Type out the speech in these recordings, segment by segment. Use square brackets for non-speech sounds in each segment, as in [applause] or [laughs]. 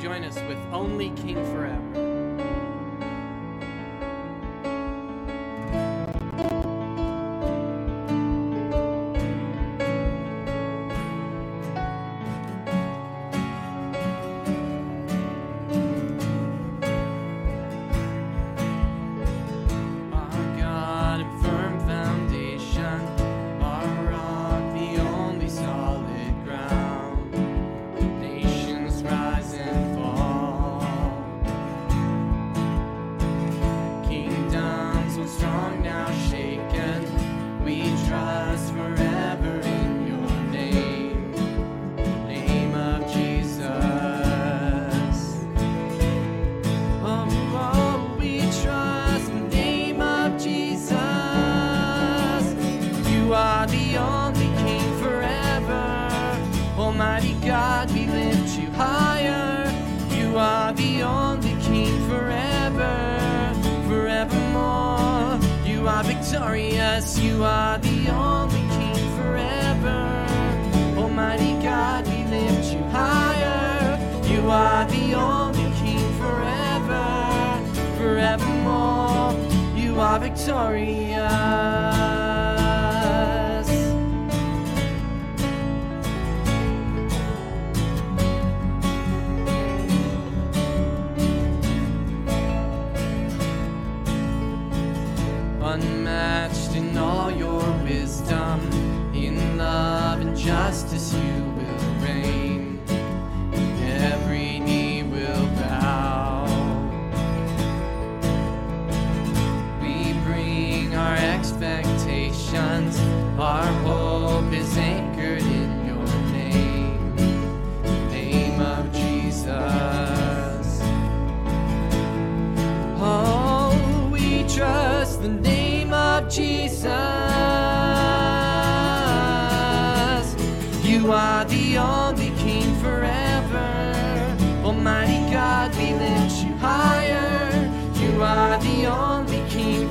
join us with Only King Forever?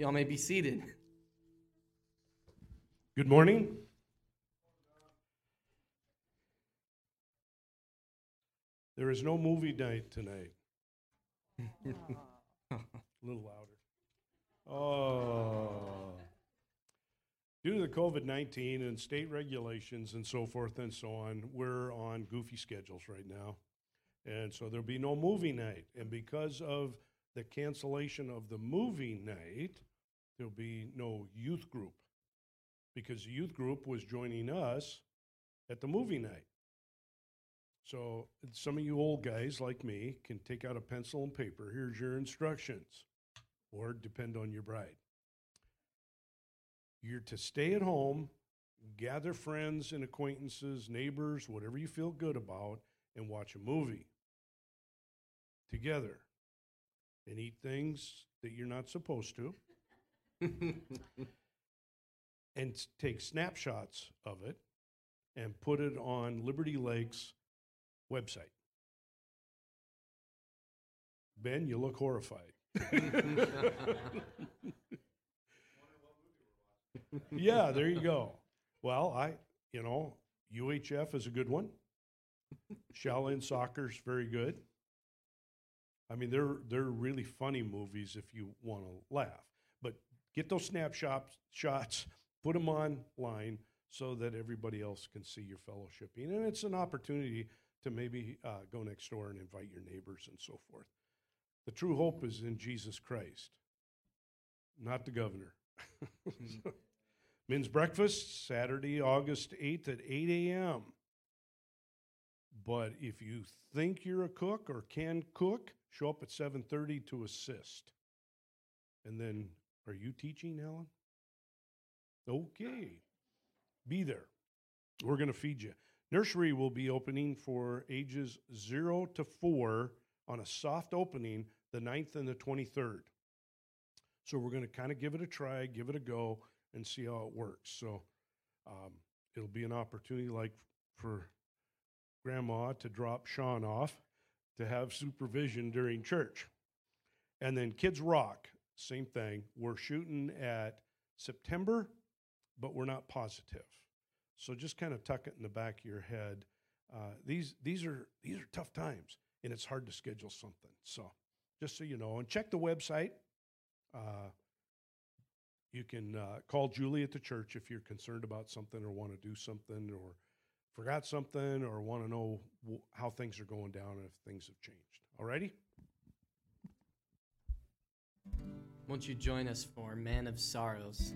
Y'all may be seated. Good morning. There is no movie night tonight. [laughs] A little louder. Oh. Due to the COVID 19 and state regulations and so forth and so on, we're on goofy schedules right now. And so there'll be no movie night. And because of the cancellation of the movie night, there'll be no youth group because the youth group was joining us at the movie night. So some of you old guys like me can take out a pencil and paper. Here's your instructions or depend on your bride. You're to stay at home, gather friends and acquaintances, neighbors, whatever you feel good about, and watch a movie. together and eat things that you're not supposed to and take snapshots of it and put it on Liberty Lake's website. Ben, you look horrified. [laughs] yeah, there you go. Well, I, you know, UHF is a good one. Shaolin Soccer's very good. I mean, they're they're really funny movies if you want to laugh. Get those snapshots shots, put them online so that everybody else can see your fellowshipping, and it's an opportunity to maybe uh, go next door and invite your neighbors and so forth. The true hope is in Jesus Christ, not the governor. [laughs] Men's breakfast Saturday, August eighth at eight a.m. But if you think you're a cook or can cook, show up at 7:30 to assist. And then are you teaching, Helen? Okay. Be there. We're going to feed you. Nursery will be opening for ages 0 to 4 on a soft opening the 9th and the 23rd. So we're going to kind of give it a try, give it a go and see how it works. So um, it'll be an opportunity like for grandma to drop Sean off to have supervision during church. And then Kids Rock, same thing. We're shooting at September, but we're not positive. So just kind of tuck it in the back of your head. Uh, these these are these are tough times, and it's hard to schedule something. So just so you know, and check the website. Uh, you can uh, call Julie at the church if you're concerned about something or want to do something or forgot something or want to know w- how things are going down and if things have changed. Alrighty? Won't you join us for Man of Sorrows?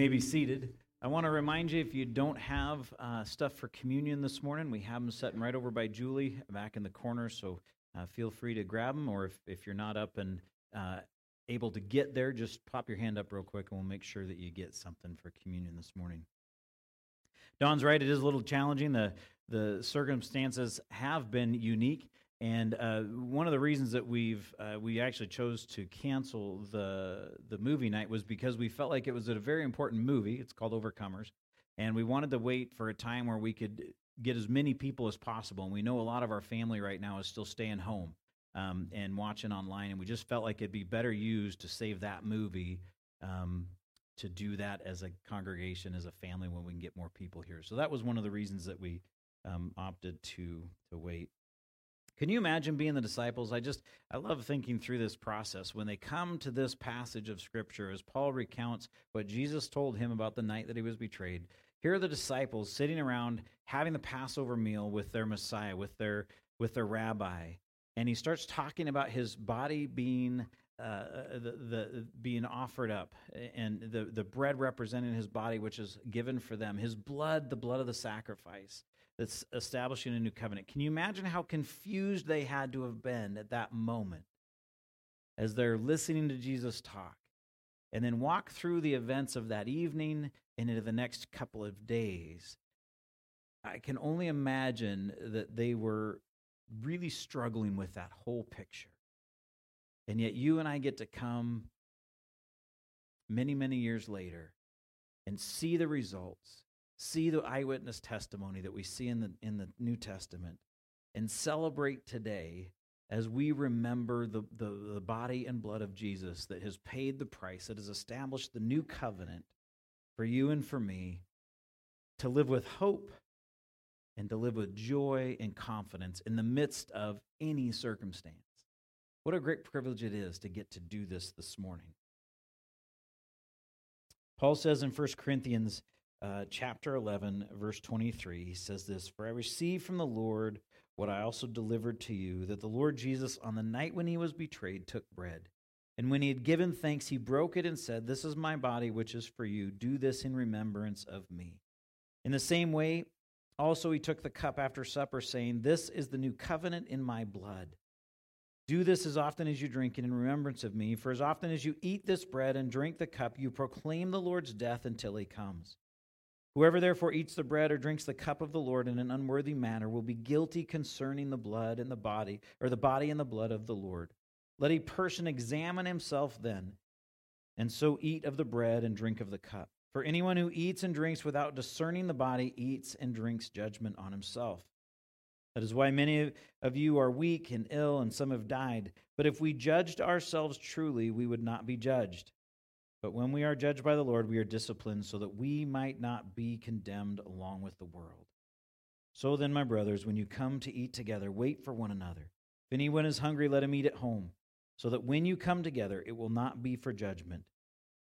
May be seated. I want to remind you if you don't have uh, stuff for communion this morning, we have them sitting right over by Julie back in the corner. So uh, feel free to grab them, or if, if you're not up and uh, able to get there, just pop your hand up real quick and we'll make sure that you get something for communion this morning. Don's right, it is a little challenging. The, the circumstances have been unique. And uh, one of the reasons that we've uh, we actually chose to cancel the the movie night was because we felt like it was a very important movie. It's called Overcomers, and we wanted to wait for a time where we could get as many people as possible. And we know a lot of our family right now is still staying home um, and watching online, and we just felt like it'd be better used to save that movie um, to do that as a congregation, as a family, when we can get more people here. So that was one of the reasons that we um, opted to to wait. Can you imagine being the disciples? I just, I love thinking through this process. When they come to this passage of Scripture, as Paul recounts what Jesus told him about the night that he was betrayed, here are the disciples sitting around having the Passover meal with their Messiah, with their, with their rabbi. And he starts talking about his body being uh, the, the being offered up and the, the bread representing his body which is given for them his blood the blood of the sacrifice that's establishing a new covenant. Can you imagine how confused they had to have been at that moment as they're listening to jesus talk and then walk through the events of that evening and into the next couple of days? I can only imagine that they were really struggling with that whole picture. And yet you and I get to come many, many years later and see the results, see the eyewitness testimony that we see in the, in the New Testament, and celebrate today as we remember the, the, the body and blood of Jesus that has paid the price, that has established the new covenant for you and for me to live with hope and to live with joy and confidence in the midst of any circumstance. What a great privilege it is to get to do this this morning. Paul says in 1 Corinthians uh, chapter 11, verse 23, he says this For I received from the Lord what I also delivered to you, that the Lord Jesus, on the night when he was betrayed, took bread. And when he had given thanks, he broke it and said, This is my body, which is for you. Do this in remembrance of me. In the same way, also he took the cup after supper, saying, This is the new covenant in my blood. Do this as often as you drink it in remembrance of me. For as often as you eat this bread and drink the cup, you proclaim the Lord's death until he comes. Whoever therefore eats the bread or drinks the cup of the Lord in an unworthy manner will be guilty concerning the blood and the body, or the body and the blood of the Lord. Let a person examine himself then, and so eat of the bread and drink of the cup. For anyone who eats and drinks without discerning the body eats and drinks judgment on himself. That is why many of you are weak and ill, and some have died. But if we judged ourselves truly, we would not be judged. But when we are judged by the Lord, we are disciplined so that we might not be condemned along with the world. So then, my brothers, when you come to eat together, wait for one another. If anyone is hungry, let him eat at home, so that when you come together, it will not be for judgment.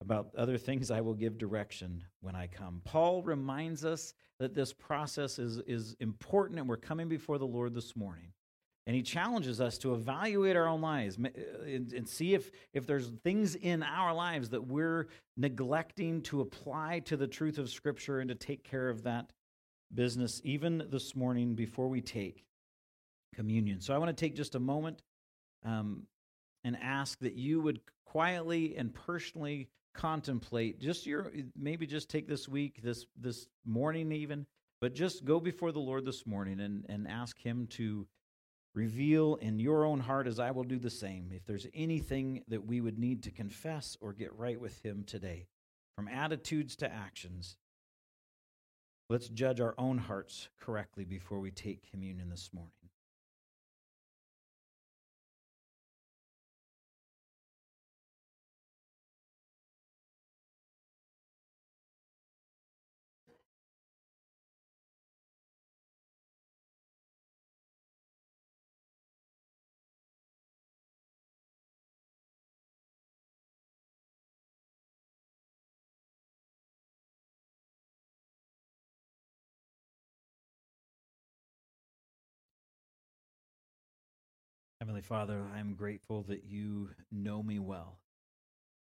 About other things, I will give direction when I come. Paul reminds us that this process is, is important, and we're coming before the Lord this morning. And he challenges us to evaluate our own lives uh, and, and, see if, if there's things in our lives that we're neglecting to apply to the truth of Scripture and to take care of that business, even this morning before we take communion. So I want to take just a moment um, and ask that you would quietly and personally contemplate just your maybe just take this week this this morning even but just go before the lord this morning and and ask him to reveal in your own heart as i will do the same if there's anything that we would need to confess or get right with him today from attitudes to actions let's judge our own hearts correctly before we take communion this morning Heavenly Father, I am grateful that you know me well.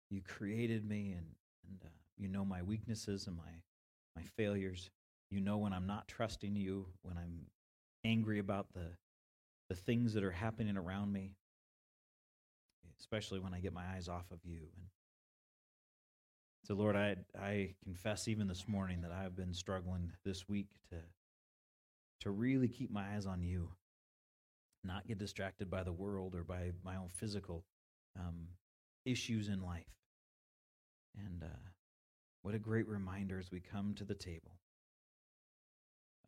You created me and, and uh, you know my weaknesses and my, my failures. You know when I'm not trusting you, when I'm angry about the, the things that are happening around me, especially when I get my eyes off of you. And so, Lord, I, I confess even this morning that I've been struggling this week to, to really keep my eyes on you not get distracted by the world or by my own physical um, issues in life. And uh, what a great reminder as we come to the table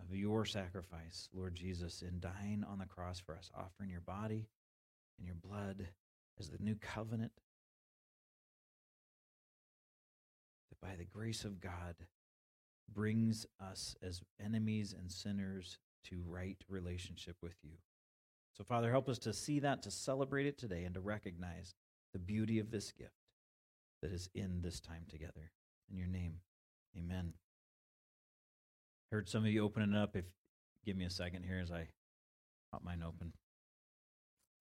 of your sacrifice, Lord Jesus, in dying on the cross for us, offering your body and your blood as the new covenant. That by the grace of God brings us as enemies and sinners to right relationship with you. So, Father, help us to see that, to celebrate it today, and to recognize the beauty of this gift that is in this time together. In your name, amen. I Heard some of you opening up. If give me a second here as I pop mine open,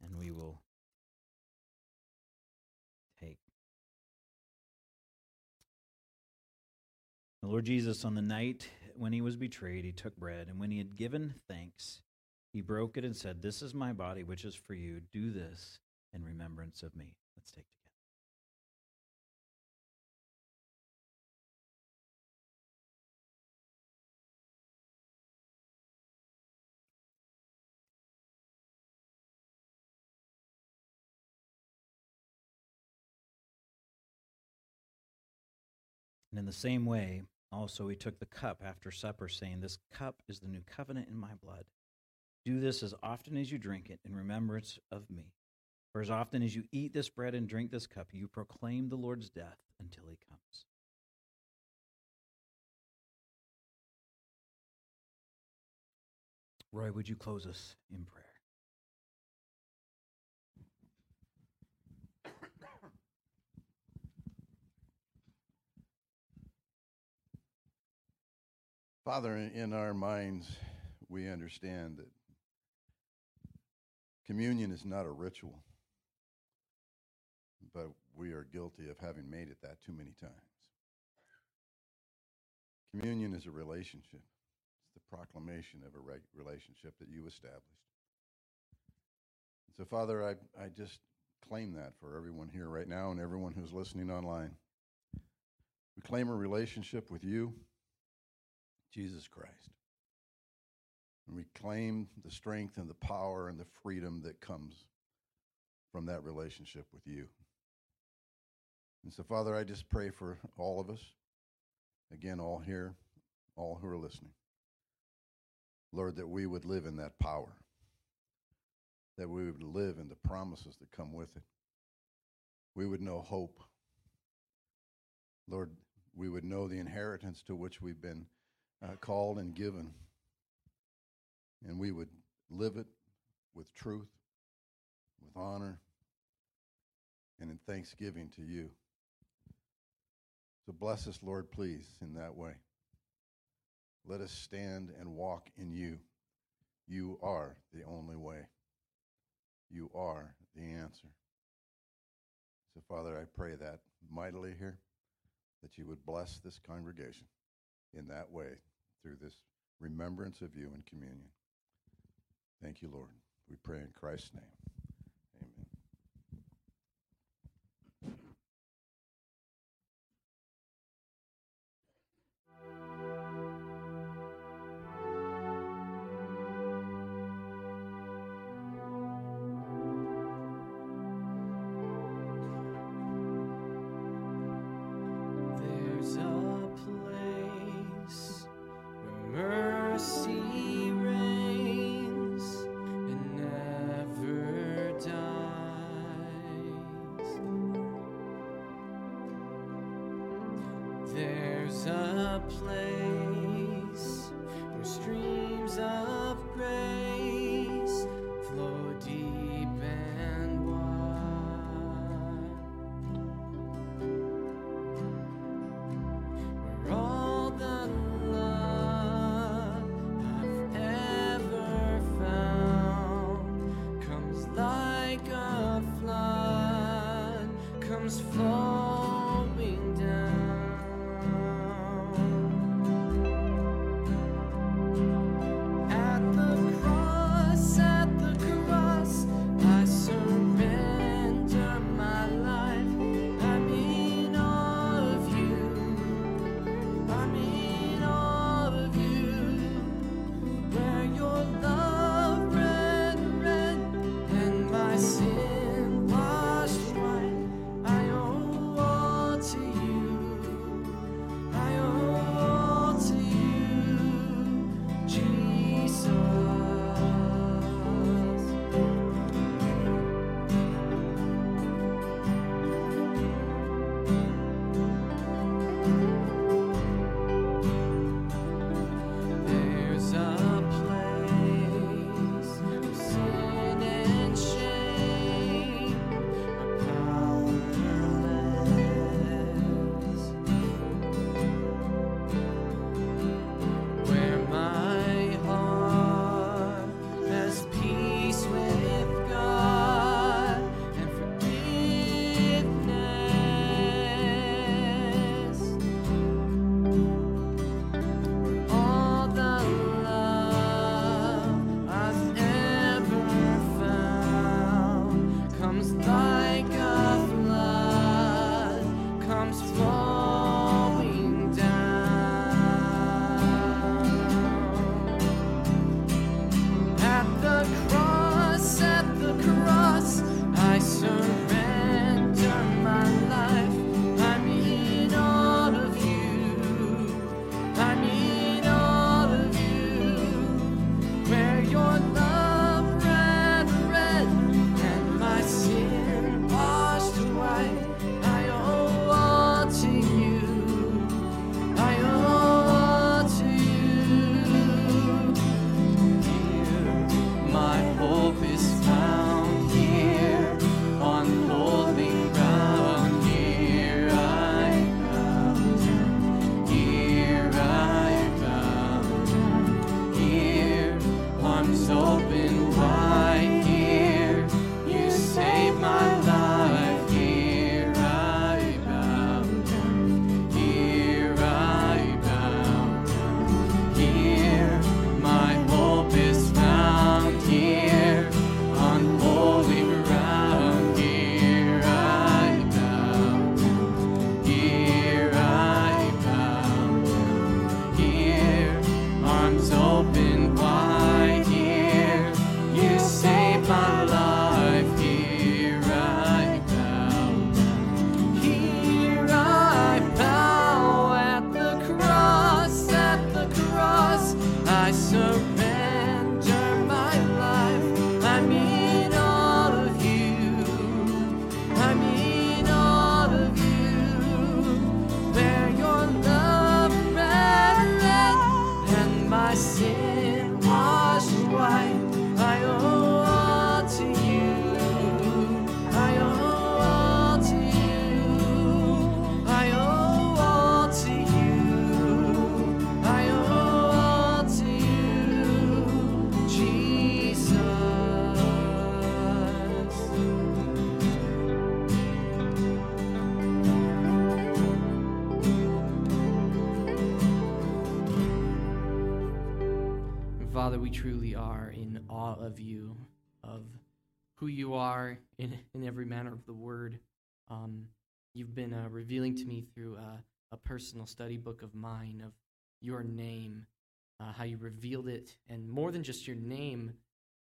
and we will take. The Lord Jesus, on the night when he was betrayed, he took bread, and when he had given thanks, he broke it and said, This is my body, which is for you. Do this in remembrance of me. Let's take it together. And in the same way, also he took the cup after supper, saying, This cup is the new covenant in my blood. Do this as often as you drink it in remembrance of me. For as often as you eat this bread and drink this cup, you proclaim the Lord's death until he comes. Roy, would you close us in prayer? Father, in our minds, we understand that Communion is not a ritual, but we are guilty of having made it that too many times. Communion is a relationship. It's the proclamation of a re- relationship that you established. So, Father, I, I just claim that for everyone here right now and everyone who's listening online. We claim a relationship with you, Jesus Christ. And we claim the strength and the power and the freedom that comes from that relationship with you. And so, Father, I just pray for all of us, again, all here, all who are listening. Lord, that we would live in that power, that we would live in the promises that come with it. We would know hope. Lord, we would know the inheritance to which we've been uh, called and given and we would live it with truth, with honor, and in thanksgiving to you. So bless us, Lord, please, in that way. Let us stand and walk in you. You are the only way. You are the answer. So, Father, I pray that mightily here, that you would bless this congregation in that way through this remembrance of you in communion. Thank you, Lord. We pray in Christ's name. much. Who you are in, in every manner of the word. Um, you've been uh, revealing to me through uh, a personal study book of mine of your name, uh, how you revealed it, and more than just your name,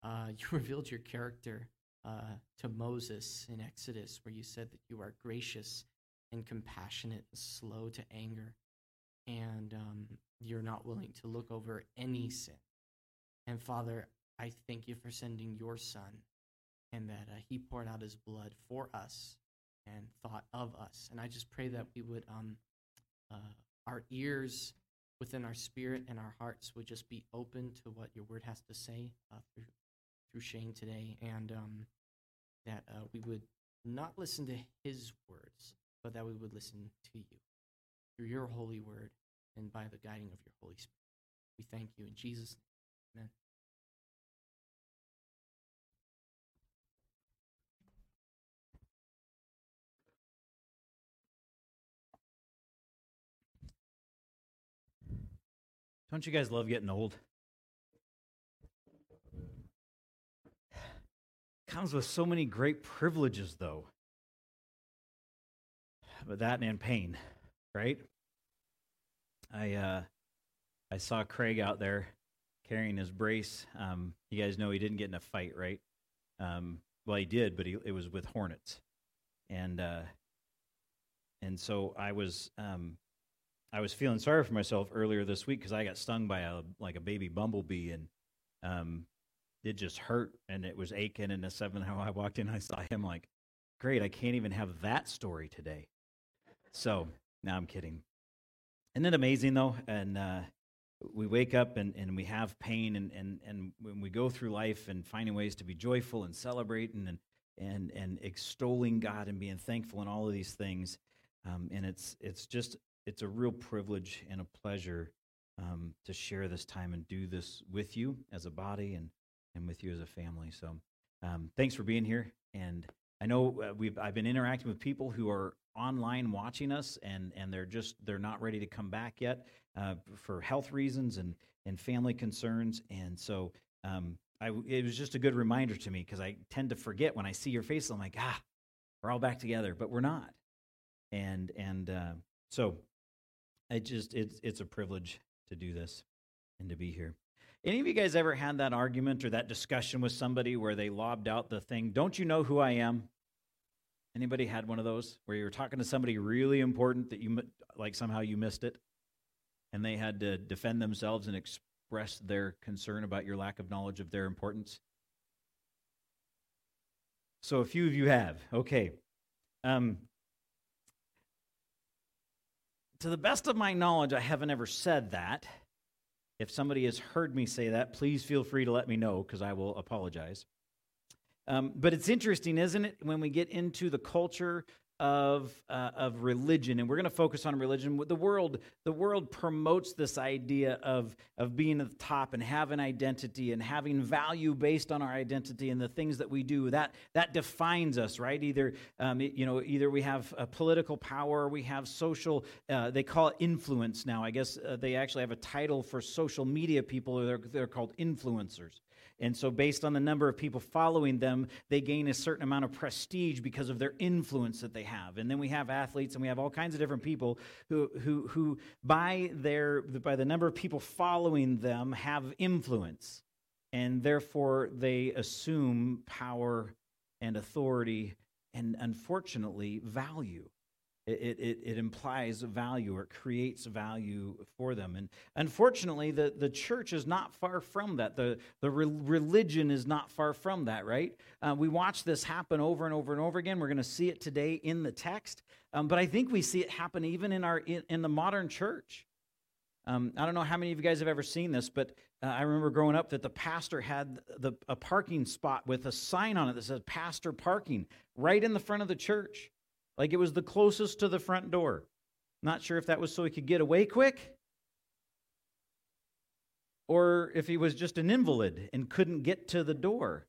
uh, [laughs] you revealed your character uh, to Moses in Exodus, where you said that you are gracious and compassionate and slow to anger, and um, you're not willing to look over any sin. And Father, I thank you for sending your Son and that uh, he poured out his blood for us and thought of us. And I just pray that we would, um, uh, our ears within our spirit and our hearts would just be open to what your word has to say uh, through, through Shane today, and um, that uh, we would not listen to his words, but that we would listen to you through your holy word and by the guiding of your Holy Spirit. We thank you in Jesus' name. Amen. Don't you guys love getting old? Comes with so many great privileges, though. But that and pain, right? I uh, I saw Craig out there carrying his brace. Um, you guys know he didn't get in a fight, right? Um, well, he did, but he, it was with hornets, and uh, and so I was um, I was feeling sorry for myself earlier this week because I got stung by a like a baby bumblebee, and um, it just hurt and it was aching. And the seven how I walked in, I saw him like, great, I can't even have that story today. So now I'm kidding. Isn't it amazing though? And uh, we wake up and, and we have pain, and, and, and when we go through life and finding ways to be joyful and celebrating and, and, and extolling God and being thankful and all of these things. Um, and it's, it's just, it's a real privilege and a pleasure um, to share this time and do this with you as a body and, and with you as a family. So um, thanks for being here. And I know uh, we've, I've been interacting with people who are online watching us and, and they're just they're not ready to come back yet uh, for health reasons and, and family concerns and so um, I, it was just a good reminder to me because i tend to forget when i see your face i'm like ah we're all back together but we're not and and uh, so it just it's it's a privilege to do this and to be here any of you guys ever had that argument or that discussion with somebody where they lobbed out the thing don't you know who i am Anybody had one of those where you were talking to somebody really important that you like somehow you missed it, and they had to defend themselves and express their concern about your lack of knowledge of their importance? So a few of you have. Okay. Um, to the best of my knowledge, I haven't ever said that. If somebody has heard me say that, please feel free to let me know because I will apologize. Um, but it's interesting, isn't it, when we get into the culture of uh, of religion, and we're going to focus on religion. The world the world promotes this idea of of being at the top and having identity and having value based on our identity and the things that we do. That that defines us, right? Either um, you know either we have political power, we have social. Uh, they call it influence now. I guess uh, they actually have a title for social media people. They're they're called influencers. And so, based on the number of people following them, they gain a certain amount of prestige because of their influence that they have. And then we have athletes and we have all kinds of different people who, who, who by, their, by the number of people following them, have influence. And therefore, they assume power and authority and, unfortunately, value. It, it, it implies value or it creates value for them. And unfortunately, the, the church is not far from that. The, the re- religion is not far from that, right? Uh, we watch this happen over and over and over again. We're going to see it today in the text. Um, but I think we see it happen even in, our, in, in the modern church. Um, I don't know how many of you guys have ever seen this, but uh, I remember growing up that the pastor had the, a parking spot with a sign on it that says pastor parking right in the front of the church. Like it was the closest to the front door. Not sure if that was so he could get away quick or if he was just an invalid and couldn't get to the door.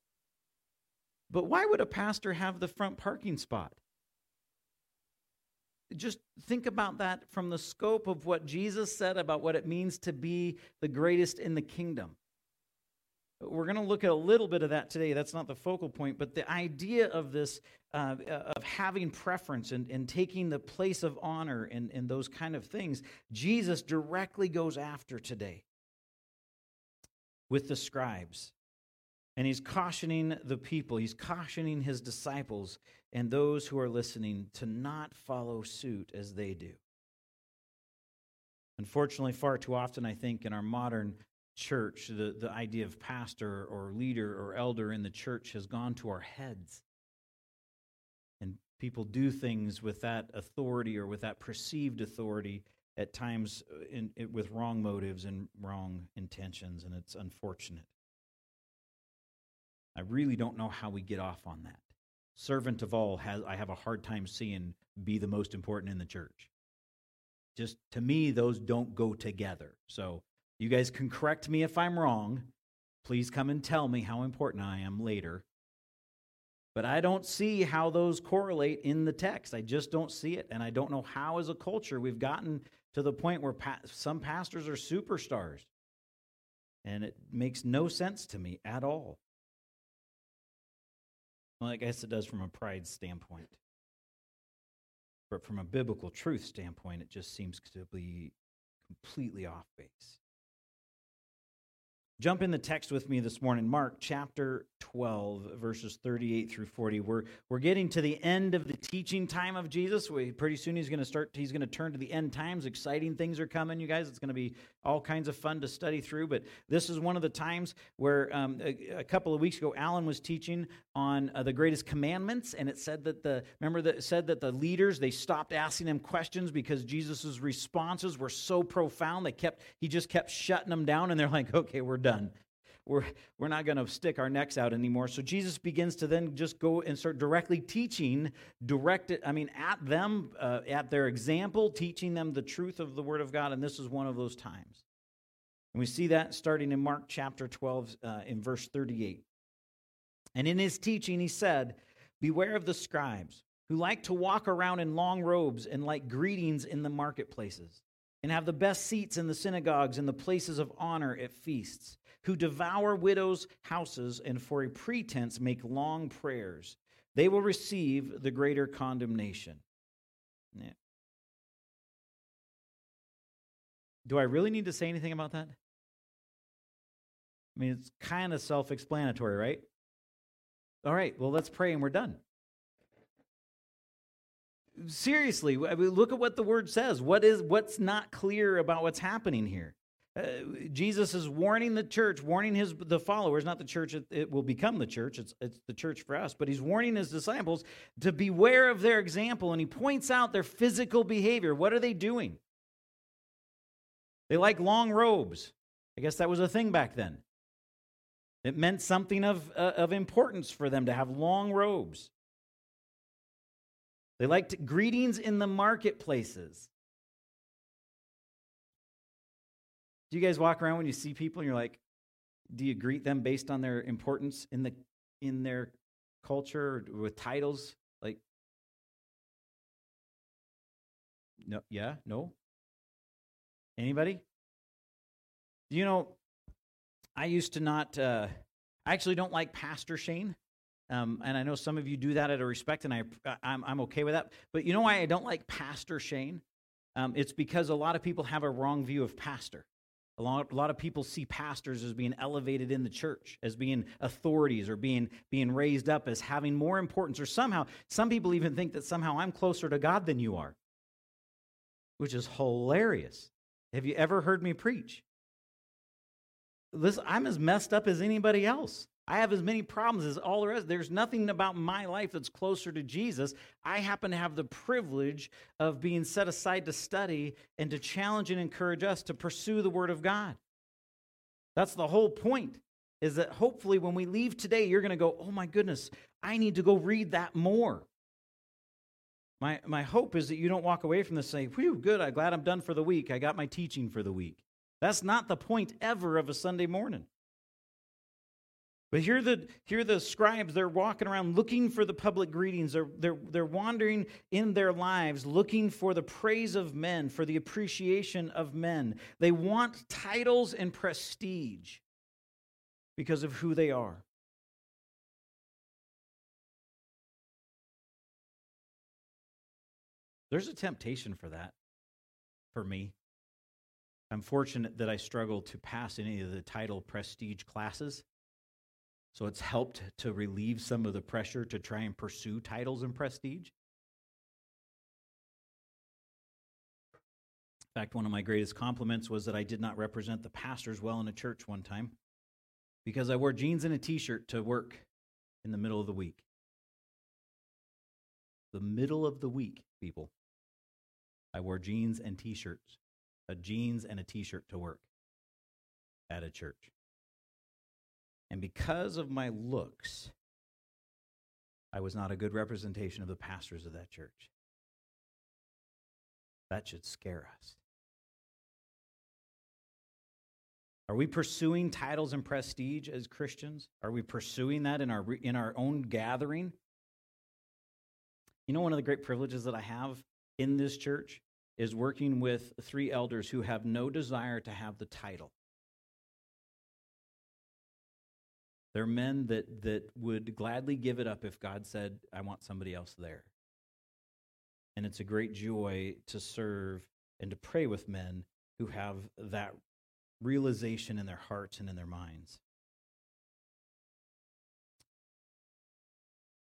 But why would a pastor have the front parking spot? Just think about that from the scope of what Jesus said about what it means to be the greatest in the kingdom. We're going to look at a little bit of that today. That's not the focal point, but the idea of this, uh, of having preference and, and taking the place of honor and, and those kind of things, Jesus directly goes after today with the scribes. And he's cautioning the people, he's cautioning his disciples and those who are listening to not follow suit as they do. Unfortunately, far too often, I think, in our modern church, the, the idea of pastor or leader or elder in the church has gone to our heads. And people do things with that authority or with that perceived authority at times uh, in, in, with wrong motives and wrong intentions, and it's unfortunate. I really don't know how we get off on that. Servant of all has I have a hard time seeing be the most important in the church. Just to me, those don't go together. So you guys can correct me if I'm wrong. Please come and tell me how important I am later. But I don't see how those correlate in the text. I just don't see it. And I don't know how, as a culture, we've gotten to the point where pa- some pastors are superstars. And it makes no sense to me at all. Well, I guess it does from a pride standpoint. But from a biblical truth standpoint, it just seems to be completely off base. Jump in the text with me this morning, Mark chapter 12, verses 38 through 40. We're, we're getting to the end of the teaching time of Jesus. We, pretty soon he's going to start, he's going to turn to the end times. Exciting things are coming, you guys. It's going to be all kinds of fun to study through. But this is one of the times where um, a, a, couple of weeks ago, Alan was teaching on uh, the greatest commandments. And it said that the, remember that said that the leaders, they stopped asking him questions because Jesus' responses were so profound. They kept, he just kept shutting them down. And they're like, okay, we're done. We're, we're not going to stick our necks out anymore. So Jesus begins to then just go and start directly teaching, directed, I mean, at them, uh, at their example, teaching them the truth of the Word of God. And this is one of those times. And we see that starting in Mark chapter 12, uh, in verse 38. And in his teaching, he said, Beware of the scribes who like to walk around in long robes and like greetings in the marketplaces and have the best seats in the synagogues and the places of honor at feasts, who devour widows' houses and for a pretense make long prayers. They will receive the greater condemnation. Yeah. Do I really need to say anything about that? I mean, it's kind of self explanatory, right? All right, well, let's pray and we're done seriously, I mean, look at what the word says. What is what's not clear about what's happening here? Uh, Jesus is warning the church, warning his the followers, not the church. It, it, will become the church. It's it's the church for us. But he's warning his disciples to beware of their example, and he points out their physical behavior. What are they doing? They like long robes. I guess that was a thing back then. It meant something of uh, of importance for them to have long robes. They liked greetings in the marketplaces. Do you guys walk around when you see people and you're like, do you greet them based on their importance in the in their culture with titles? Like No, yeah, no. Anybody? You know, I used to not uh I actually don't like Pastor Shane. Um, and I know some of you do that out of respect, and I, I'm, I'm okay with that. But you know why I don't like Pastor Shane? Um, it's because a lot of people have a wrong view of pastor. A lot, a lot of people see pastors as being elevated in the church, as being authorities, or being, being raised up as having more importance. Or somehow, some people even think that somehow I'm closer to God than you are, which is hilarious. Have you ever heard me preach? Listen, I'm as messed up as anybody else. I have as many problems as all the rest. There's nothing about my life that's closer to Jesus. I happen to have the privilege of being set aside to study and to challenge and encourage us to pursue the Word of God. That's the whole point, is that hopefully when we leave today, you're going to go, oh my goodness, I need to go read that more. My, my hope is that you don't walk away from this saying, whew, good, I'm glad I'm done for the week. I got my teaching for the week. That's not the point ever of a Sunday morning. But here the, here the scribes, they're walking around looking for the public greetings. They're, they're, they're wandering in their lives looking for the praise of men, for the appreciation of men. They want titles and prestige. because of who they are. There's a temptation for that for me. I'm fortunate that I struggle to pass any of the title prestige classes. So it's helped to relieve some of the pressure to try and pursue titles and prestige. In fact, one of my greatest compliments was that I did not represent the pastors well in a church one time because I wore jeans and a t shirt to work in the middle of the week. The middle of the week, people. I wore jeans and t shirts, a uh, jeans and a t shirt to work at a church. And because of my looks, I was not a good representation of the pastors of that church. That should scare us. Are we pursuing titles and prestige as Christians? Are we pursuing that in our, in our own gathering? You know, one of the great privileges that I have in this church is working with three elders who have no desire to have the title. They're men that, that would gladly give it up if God said, I want somebody else there. And it's a great joy to serve and to pray with men who have that realization in their hearts and in their minds.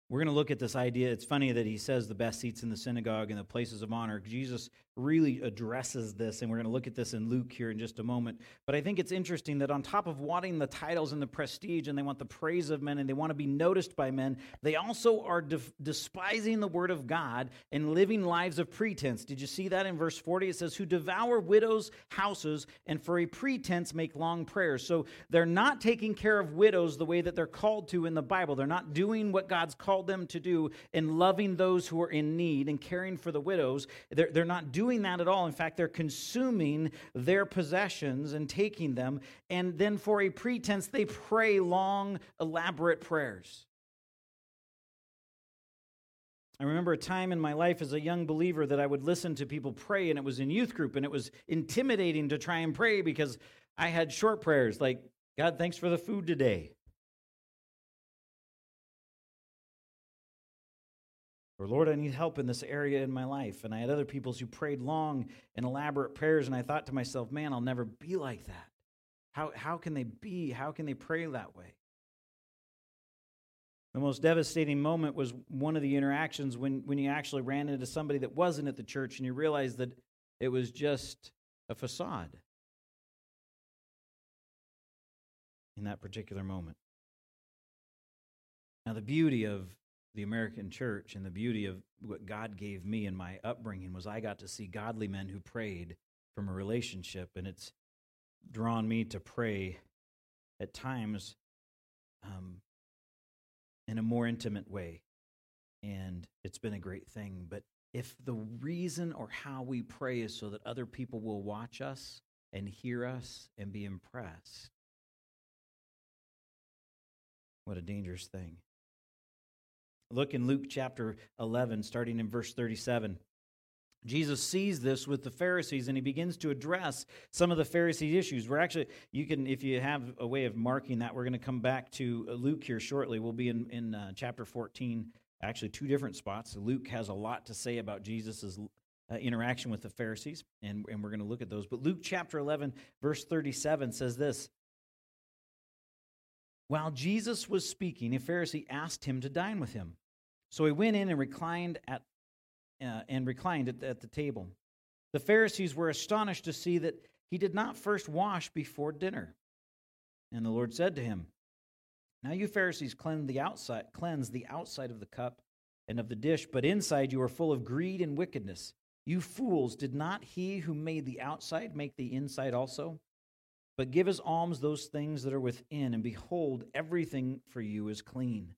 We're going to look at this idea. It's funny that he says the best seats in the synagogue and the places of honor. Jesus really addresses this, and we're going to look at this in Luke here in just a moment. But I think it's interesting that on top of wanting the titles and the prestige, and they want the praise of men, and they want to be noticed by men, they also are de- despising the word of God and living lives of pretense. Did you see that in verse 40? It says, Who devour widows' houses, and for a pretense make long prayers. So they're not taking care of widows the way that they're called to in the Bible. They're not doing what God's called them to do in loving those who are in need and caring for the widows. They're, they're not doing that at all. In fact, they're consuming their possessions and taking them. And then, for a pretense, they pray long, elaborate prayers. I remember a time in my life as a young believer that I would listen to people pray, and it was in youth group, and it was intimidating to try and pray because I had short prayers like, God, thanks for the food today. Or, Lord, I need help in this area in my life. And I had other people who prayed long and elaborate prayers, and I thought to myself, man, I'll never be like that. How, how can they be? How can they pray that way? The most devastating moment was one of the interactions when, when you actually ran into somebody that wasn't at the church and you realized that it was just a facade in that particular moment. Now, the beauty of the American church and the beauty of what God gave me in my upbringing was I got to see godly men who prayed from a relationship, and it's drawn me to pray at times um, in a more intimate way. And it's been a great thing. But if the reason or how we pray is so that other people will watch us and hear us and be impressed, what a dangerous thing. Look in Luke chapter 11, starting in verse 37. Jesus sees this with the Pharisees and he begins to address some of the Pharisees' issues. We're actually, you can, if you have a way of marking that, we're going to come back to Luke here shortly. We'll be in, in uh, chapter 14, actually, two different spots. Luke has a lot to say about Jesus' uh, interaction with the Pharisees, and, and we're going to look at those. But Luke chapter 11, verse 37 says this while Jesus was speaking, a Pharisee asked him to dine with him. So he went in and reclined at uh, and reclined at, at the table. The Pharisees were astonished to see that he did not first wash before dinner. And the Lord said to him, Now you Pharisees cleanse the outside, cleanse the outside of the cup and of the dish, but inside you are full of greed and wickedness. You fools, did not he who made the outside make the inside also? But give as alms those things that are within, and behold, everything for you is clean.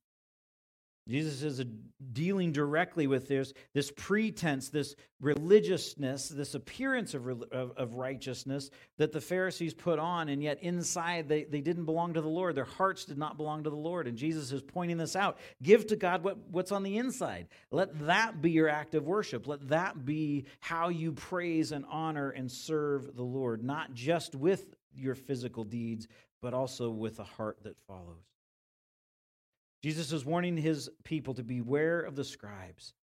Jesus is dealing directly with this, this pretense, this religiousness, this appearance of, of, of, righteousness that the Pharisees put on, and yet inside they, they didn't belong to the Lord. Their hearts did not belong to the Lord. And Jesus is pointing this out. Give to God what, what's on the inside. Let that be your act of worship. Let that be how you praise and honor and serve the Lord, not just with your physical deeds, but also with a heart that follows. Jesus is warning his people to beware of the scribes,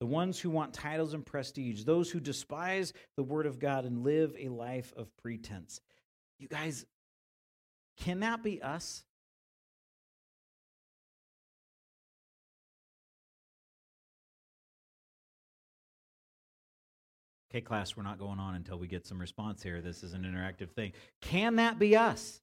the ones who want titles and prestige, those who despise the word of God and live a life of pretense. You guys, can that be us? Okay, class, we're not going on until we get some response here. This is an interactive thing. Can that be us?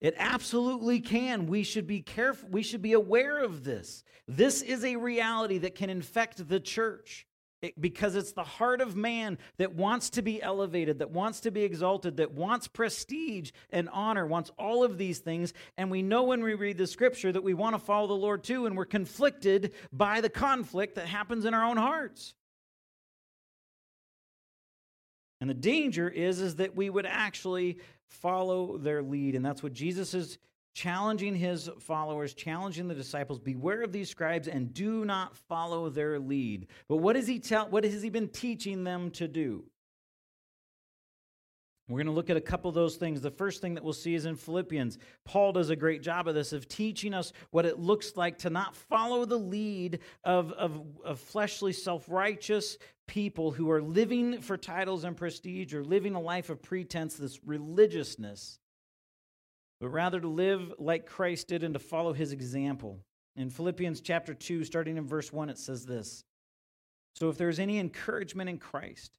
It absolutely can. We should be careful. We should be aware of this. This is a reality that can infect the church it, because it's the heart of man that wants to be elevated, that wants to be exalted, that wants prestige and honor, wants all of these things. And we know when we read the scripture that we want to follow the Lord too, and we're conflicted by the conflict that happens in our own hearts. And the danger is, is that we would actually follow their lead. And that's what Jesus is challenging his followers, challenging the disciples. Beware of these scribes and do not follow their lead. But what is he tell what has he been teaching them to do? We're going to look at a couple of those things. The first thing that we'll see is in Philippians. Paul does a great job of this, of teaching us what it looks like to not follow the lead of, of, of fleshly, self righteous people who are living for titles and prestige or living a life of pretense, this religiousness, but rather to live like Christ did and to follow his example. In Philippians chapter 2, starting in verse 1, it says this So if there is any encouragement in Christ,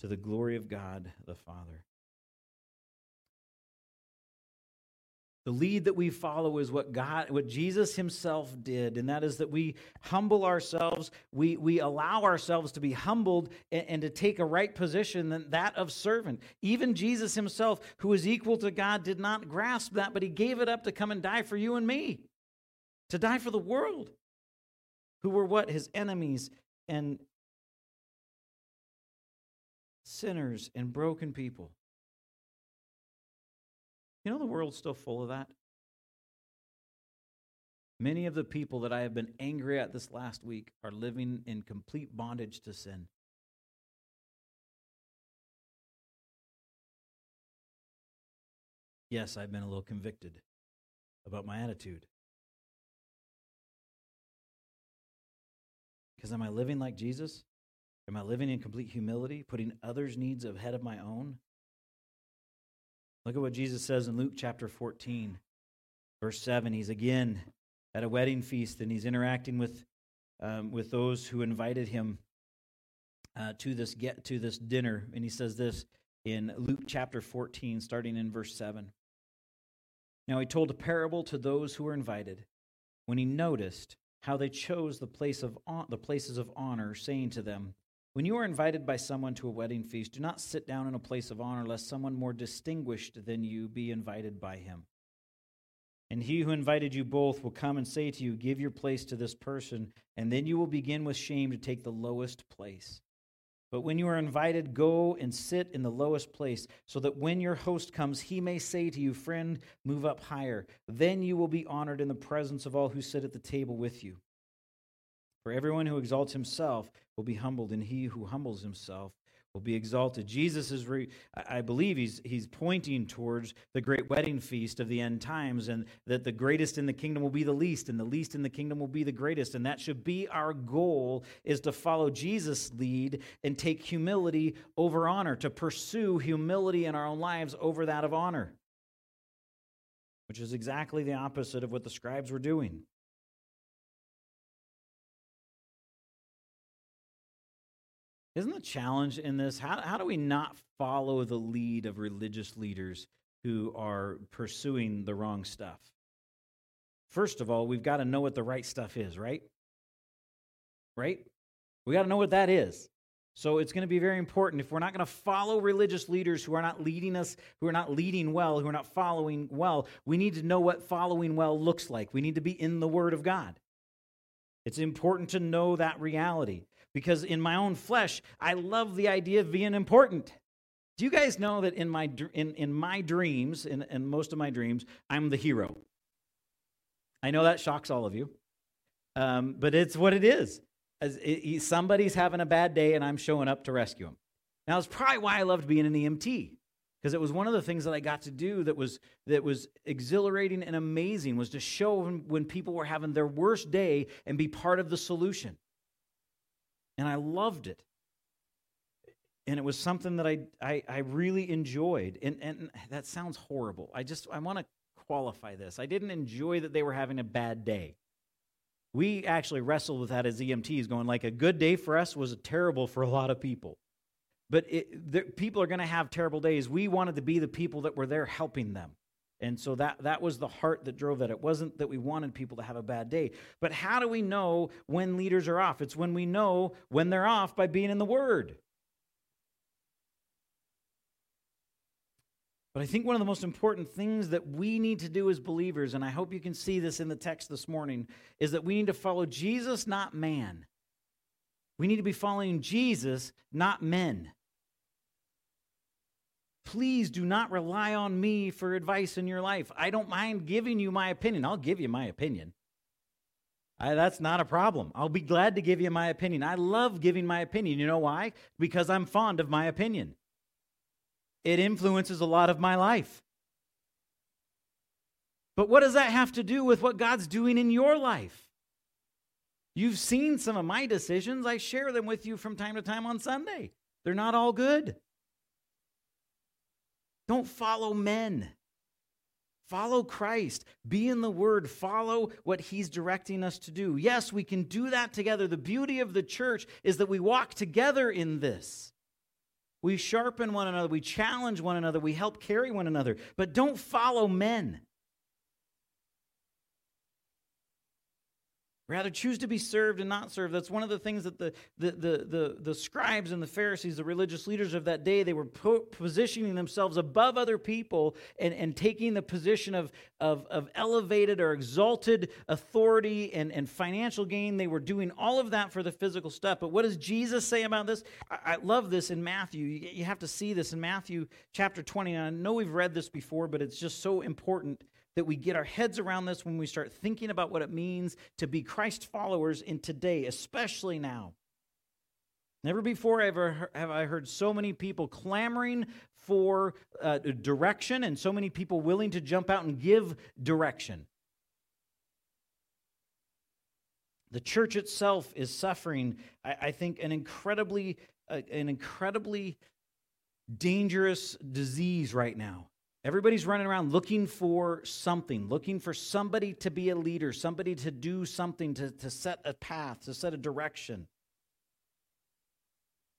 to the glory of God the Father. The lead that we follow is what God, what Jesus himself did, and that is that we humble ourselves, we, we allow ourselves to be humbled and, and to take a right position than that of servant. Even Jesus himself, who is equal to God, did not grasp that, but he gave it up to come and die for you and me, to die for the world, who were what? His enemies and sinners and broken people. You know, the world's still full of that. Many of the people that I have been angry at this last week are living in complete bondage to sin. Yes, I've been a little convicted about my attitude. Because am I living like Jesus? Am I living in complete humility, putting others' needs ahead of my own? Look at what Jesus says in Luke chapter 14, verse 7. He's again at a wedding feast and he's interacting with, um, with those who invited him uh, to, this get, to this dinner. And he says this in Luke chapter 14, starting in verse 7. Now he told a parable to those who were invited when he noticed how they chose the, place of, the places of honor, saying to them, when you are invited by someone to a wedding feast, do not sit down in a place of honor, lest someone more distinguished than you be invited by him. And he who invited you both will come and say to you, Give your place to this person, and then you will begin with shame to take the lowest place. But when you are invited, go and sit in the lowest place, so that when your host comes, he may say to you, Friend, move up higher. Then you will be honored in the presence of all who sit at the table with you. For everyone who exalts himself will be humbled, and he who humbles himself will be exalted. Jesus is, re- I believe, he's, he's pointing towards the great wedding feast of the end times, and that the greatest in the kingdom will be the least, and the least in the kingdom will be the greatest. And that should be our goal, is to follow Jesus' lead and take humility over honor, to pursue humility in our own lives over that of honor, which is exactly the opposite of what the scribes were doing. Isn't the challenge in this? How, how do we not follow the lead of religious leaders who are pursuing the wrong stuff? First of all, we've got to know what the right stuff is, right? Right? We got to know what that is. So it's going to be very important. If we're not going to follow religious leaders who are not leading us, who are not leading well, who are not following well, we need to know what following well looks like. We need to be in the Word of God. It's important to know that reality because in my own flesh, I love the idea of being important. Do you guys know that in my, in, in my dreams, in, in most of my dreams, I'm the hero? I know that shocks all of you, um, but it's what it is. As it, somebody's having a bad day, and I'm showing up to rescue them. Now, it's probably why I loved being an EMT because it was one of the things that I got to do that was that was exhilarating and amazing was to show when, when people were having their worst day and be part of the solution. And I loved it. And it was something that I, I, I really enjoyed. And, and that sounds horrible. I just I want to qualify this. I didn't enjoy that they were having a bad day. We actually wrestled with that as EMTs, going like a good day for us was a terrible for a lot of people. But it, the, people are going to have terrible days. We wanted to be the people that were there helping them. And so that, that was the heart that drove that. It wasn't that we wanted people to have a bad day. But how do we know when leaders are off? It's when we know when they're off by being in the Word. But I think one of the most important things that we need to do as believers, and I hope you can see this in the text this morning, is that we need to follow Jesus, not man. We need to be following Jesus, not men. Please do not rely on me for advice in your life. I don't mind giving you my opinion. I'll give you my opinion. I, that's not a problem. I'll be glad to give you my opinion. I love giving my opinion. You know why? Because I'm fond of my opinion. It influences a lot of my life. But what does that have to do with what God's doing in your life? You've seen some of my decisions. I share them with you from time to time on Sunday. They're not all good. Don't follow men. Follow Christ. Be in the Word. Follow what He's directing us to do. Yes, we can do that together. The beauty of the church is that we walk together in this. We sharpen one another. We challenge one another. We help carry one another. But don't follow men. Rather, choose to be served and not served. That's one of the things that the, the, the, the, the scribes and the Pharisees, the religious leaders of that day, they were po- positioning themselves above other people and, and taking the position of, of, of elevated or exalted authority and, and financial gain. They were doing all of that for the physical stuff. But what does Jesus say about this? I, I love this in Matthew. You, you have to see this in Matthew chapter 20. And I know we've read this before, but it's just so important that we get our heads around this when we start thinking about what it means to be Christ followers in today, especially now. Never before ever have I heard so many people clamoring for uh, direction and so many people willing to jump out and give direction. The church itself is suffering, I, I think, an incredibly, uh, an incredibly dangerous disease right now. Everybody's running around looking for something, looking for somebody to be a leader, somebody to do something, to, to set a path, to set a direction.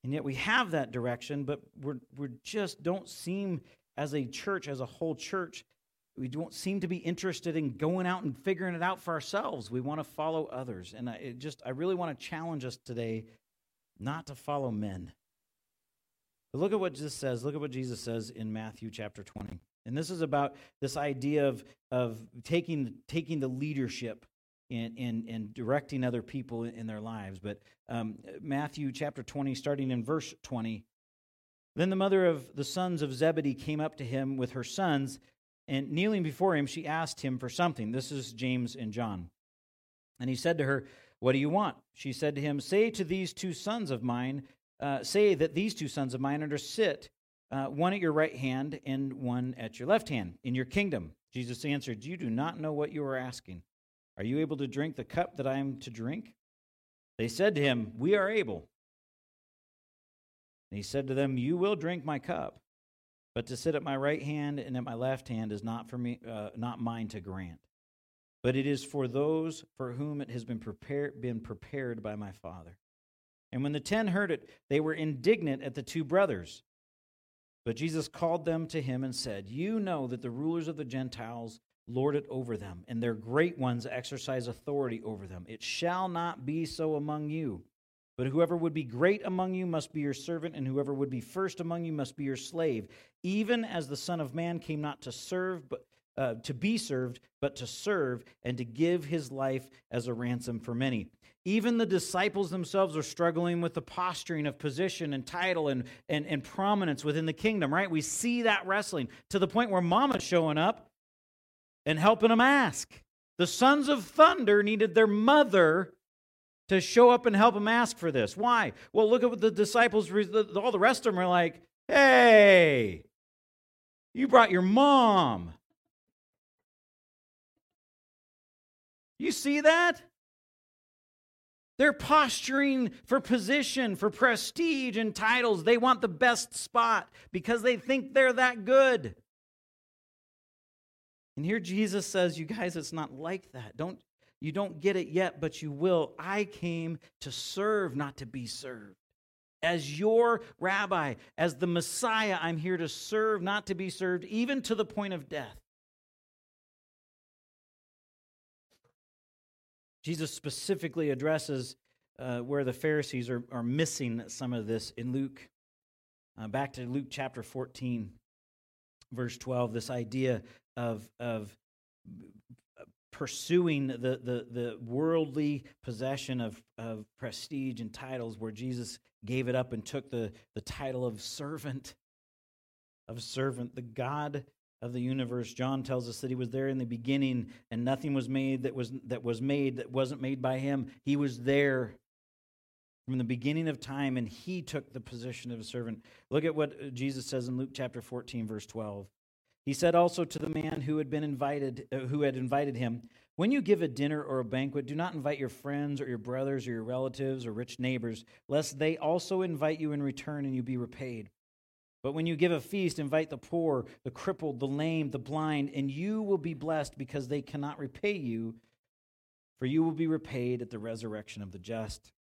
And yet we have that direction, but we're, we just don't seem, as a church, as a whole church, we don't seem to be interested in going out and figuring it out for ourselves. We want to follow others. And I just, I really want to challenge us today not to follow men. But look at what Jesus says. Look at what Jesus says in Matthew chapter 20. And this is about this idea of, of taking, taking the leadership and, and, and directing other people in their lives. But um, Matthew chapter 20, starting in verse 20. Then the mother of the sons of Zebedee came up to him with her sons, and kneeling before him, she asked him for something. This is James and John. And he said to her, What do you want? She said to him, Say to these two sons of mine, uh, say that these two sons of mine are to sit uh, one at your right hand and one at your left hand in your kingdom. Jesus answered, You do not know what you are asking. Are you able to drink the cup that I am to drink? They said to him, We are able. And he said to them, You will drink my cup, but to sit at my right hand and at my left hand is not for me, uh, not mine to grant, but it is for those for whom it has been prepared, been prepared by my Father. And when the ten heard it, they were indignant at the two brothers. But Jesus called them to him and said, You know that the rulers of the Gentiles lord it over them, and their great ones exercise authority over them. It shall not be so among you. But whoever would be great among you must be your servant, and whoever would be first among you must be your slave, even as the Son of Man came not to serve, but uh, to be served, but to serve, and to give his life as a ransom for many. Even the disciples themselves are struggling with the posturing of position and title and, and, and prominence within the kingdom, right? We see that wrestling to the point where mama's showing up and helping them ask. The sons of thunder needed their mother to show up and help them ask for this. Why? Well, look at what the disciples, all the rest of them are like, hey, you brought your mom. You see that? They're posturing for position, for prestige and titles. They want the best spot because they think they're that good. And here Jesus says, You guys, it's not like that. Don't you don't get it yet, but you will. I came to serve, not to be served. As your rabbi, as the Messiah, I'm here to serve, not to be served, even to the point of death. Jesus specifically addresses uh, where the Pharisees are, are missing some of this in Luke. Uh, back to Luke chapter 14, verse 12, this idea of, of pursuing the, the, the worldly possession of, of prestige and titles, where Jesus gave it up and took the, the title of servant. Of servant, the God of the universe. John tells us that he was there in the beginning, and nothing was made that was that was made that wasn't made by him. He was there from the beginning of time, and he took the position of a servant. Look at what Jesus says in Luke chapter 14, verse 12. He said also to the man who had been invited, uh, who had invited him, When you give a dinner or a banquet, do not invite your friends or your brothers or your relatives or rich neighbors, lest they also invite you in return and you be repaid. But when you give a feast, invite the poor, the crippled, the lame, the blind, and you will be blessed because they cannot repay you, for you will be repaid at the resurrection of the just.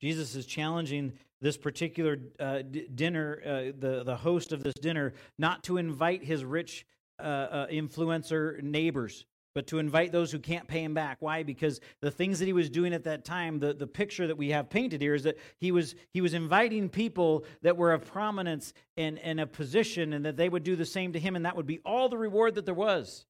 Jesus is challenging this particular uh, d- dinner, uh, the, the host of this dinner, not to invite his rich uh, uh, influencer neighbors, but to invite those who can't pay him back. Why? Because the things that he was doing at that time, the, the picture that we have painted here is that he was, he was inviting people that were of prominence and, and a position, and that they would do the same to him, and that would be all the reward that there was.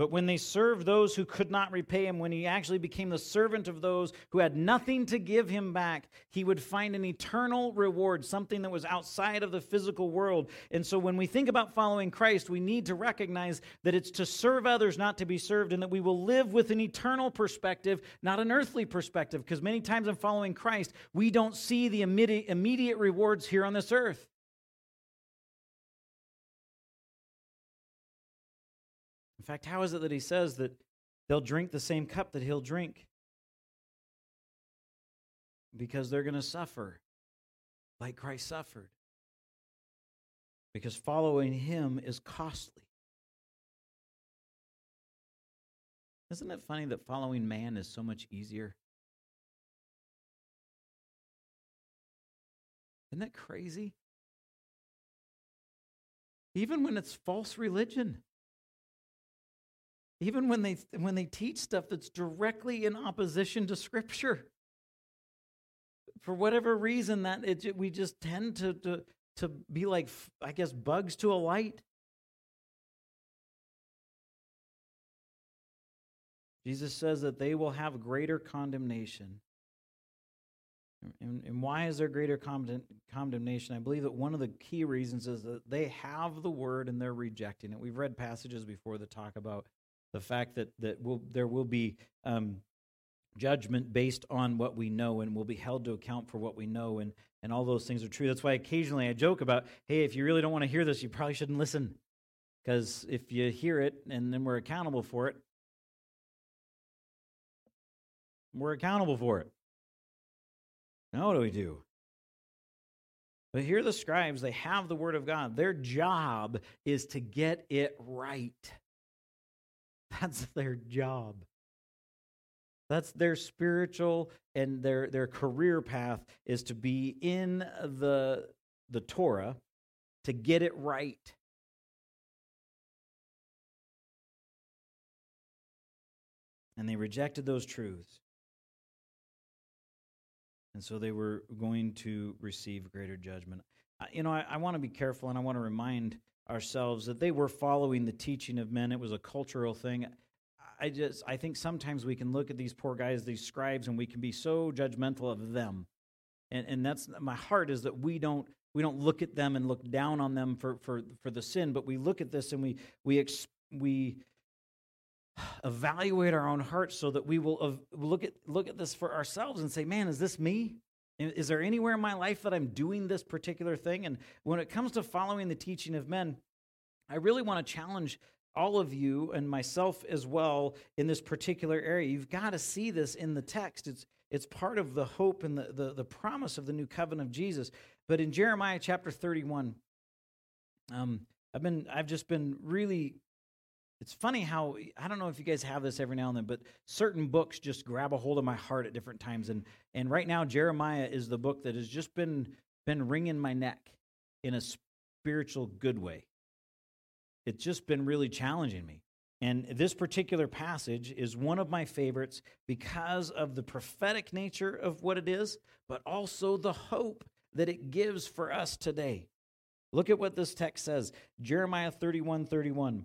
But when they served those who could not repay him, when he actually became the servant of those who had nothing to give him back, he would find an eternal reward, something that was outside of the physical world. And so when we think about following Christ, we need to recognize that it's to serve others, not to be served, and that we will live with an eternal perspective, not an earthly perspective. Because many times in following Christ, we don't see the immediate rewards here on this earth. Fact, how is it that he says that they'll drink the same cup that he'll drink? Because they're going to suffer like Christ suffered. Because following him is costly. Isn't it funny that following man is so much easier? Isn't that crazy? Even when it's false religion even when they when they teach stuff that's directly in opposition to scripture for whatever reason that it, we just tend to, to to be like i guess bugs to a light jesus says that they will have greater condemnation and, and why is there greater condemnation? I believe that one of the key reasons is that they have the word and they're rejecting it. We've read passages before that talk about the fact that, that will, there will be um, judgment based on what we know and will be held to account for what we know and, and all those things are true. That's why occasionally i joke about hey if you really don't want to hear this you probably shouldn't listen. Because if you hear it and then we're accountable for it we're accountable for it. Now what do we do? But here the scribes they have the word of god. Their job is to get it right [laughs] that's their job. That's their spiritual and their, their career path is to be in the, the Torah to get it right. And they rejected those truths. And so they were going to receive greater judgment. You know, I, I want to be careful and I want to remind ourselves that they were following the teaching of men. It was a cultural thing. I just I think sometimes we can look at these poor guys, these scribes, and we can be so judgmental of them. And and that's my heart is that we don't we don't look at them and look down on them for for for the sin, but we look at this and we we ex, we evaluate our own hearts so that we will look at look at this for ourselves and say, "Man, is this me? Is there anywhere in my life that I'm doing this particular thing?" And when it comes to following the teaching of men, I really want to challenge all of you and myself as well in this particular area. You've got to see this in the text. It's it's part of the hope and the, the, the promise of the new covenant of Jesus. But in Jeremiah chapter 31, um, I've been I've just been really it's funny how I don't know if you guys have this every now and then, but certain books just grab a hold of my heart at different times. And and right now, Jeremiah is the book that has just been been wringing my neck in a spiritual good way. It's just been really challenging me. And this particular passage is one of my favorites because of the prophetic nature of what it is, but also the hope that it gives for us today. Look at what this text says Jeremiah 31 31.